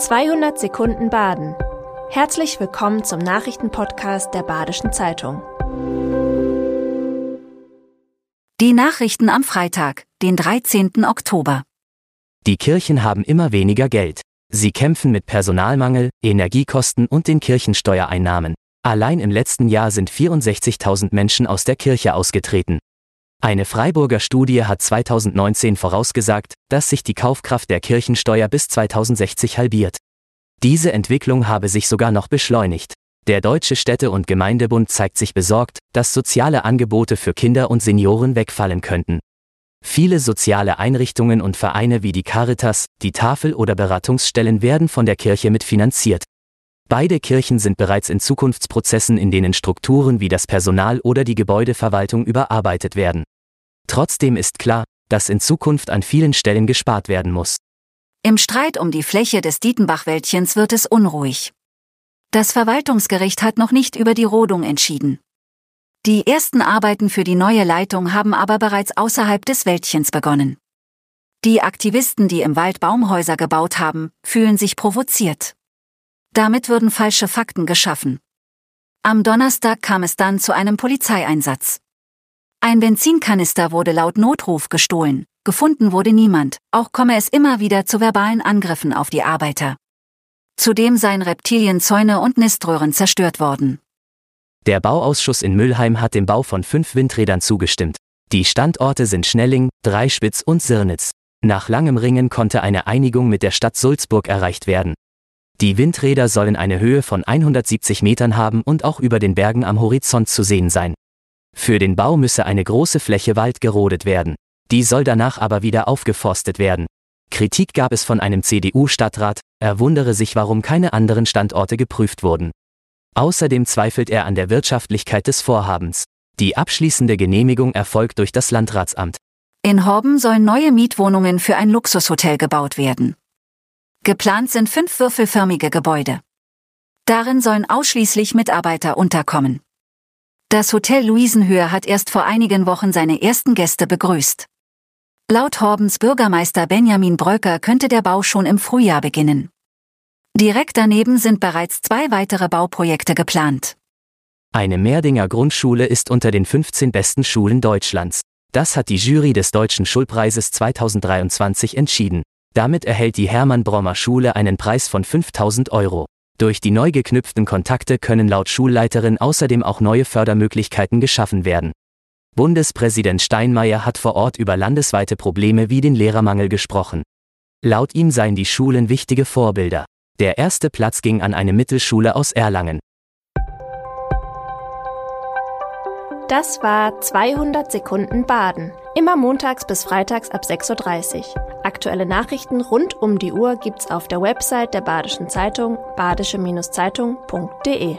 200 Sekunden Baden. Herzlich willkommen zum Nachrichtenpodcast der Badischen Zeitung. Die Nachrichten am Freitag, den 13. Oktober. Die Kirchen haben immer weniger Geld. Sie kämpfen mit Personalmangel, Energiekosten und den Kirchensteuereinnahmen. Allein im letzten Jahr sind 64.000 Menschen aus der Kirche ausgetreten. Eine Freiburger Studie hat 2019 vorausgesagt, dass sich die Kaufkraft der Kirchensteuer bis 2060 halbiert. Diese Entwicklung habe sich sogar noch beschleunigt. Der Deutsche Städte- und Gemeindebund zeigt sich besorgt, dass soziale Angebote für Kinder und Senioren wegfallen könnten. Viele soziale Einrichtungen und Vereine wie die Caritas, die Tafel oder Beratungsstellen werden von der Kirche mitfinanziert. Beide Kirchen sind bereits in Zukunftsprozessen, in denen Strukturen wie das Personal oder die Gebäudeverwaltung überarbeitet werden. Trotzdem ist klar, dass in Zukunft an vielen Stellen gespart werden muss. Im Streit um die Fläche des Dietenbach-Wäldchens wird es unruhig. Das Verwaltungsgericht hat noch nicht über die Rodung entschieden. Die ersten Arbeiten für die neue Leitung haben aber bereits außerhalb des Wäldchens begonnen. Die Aktivisten, die im Wald Baumhäuser gebaut haben, fühlen sich provoziert. Damit würden falsche Fakten geschaffen. Am Donnerstag kam es dann zu einem Polizeieinsatz. Ein Benzinkanister wurde laut Notruf gestohlen, gefunden wurde niemand, auch komme es immer wieder zu verbalen Angriffen auf die Arbeiter. Zudem seien Reptilienzäune und Niströhren zerstört worden. Der Bauausschuss in Mülheim hat dem Bau von fünf Windrädern zugestimmt. Die Standorte sind Schnelling, Dreispitz und Sirnitz. Nach langem Ringen konnte eine Einigung mit der Stadt Sulzburg erreicht werden. Die Windräder sollen eine Höhe von 170 Metern haben und auch über den Bergen am Horizont zu sehen sein. Für den Bau müsse eine große Fläche Wald gerodet werden. Die soll danach aber wieder aufgeforstet werden. Kritik gab es von einem CDU-Stadtrat, er wundere sich, warum keine anderen Standorte geprüft wurden. Außerdem zweifelt er an der Wirtschaftlichkeit des Vorhabens. Die abschließende Genehmigung erfolgt durch das Landratsamt. In Horben sollen neue Mietwohnungen für ein Luxushotel gebaut werden. Geplant sind fünf würfelförmige Gebäude. Darin sollen ausschließlich Mitarbeiter unterkommen. Das Hotel Luisenhöhe hat erst vor einigen Wochen seine ersten Gäste begrüßt. Laut Horbens Bürgermeister Benjamin Bröcker könnte der Bau schon im Frühjahr beginnen. Direkt daneben sind bereits zwei weitere Bauprojekte geplant. Eine Merdinger Grundschule ist unter den 15 besten Schulen Deutschlands. Das hat die Jury des Deutschen Schulpreises 2023 entschieden. Damit erhält die Hermann Brommer Schule einen Preis von 5000 Euro. Durch die neu geknüpften Kontakte können laut Schulleiterin außerdem auch neue Fördermöglichkeiten geschaffen werden. Bundespräsident Steinmeier hat vor Ort über landesweite Probleme wie den Lehrermangel gesprochen. Laut ihm seien die Schulen wichtige Vorbilder. Der erste Platz ging an eine Mittelschule aus Erlangen. Das war 200 Sekunden Baden. Immer montags bis freitags ab 6.30 Uhr. Aktuelle Nachrichten rund um die Uhr gibt's auf der Website der Badischen Zeitung badische-zeitung.de.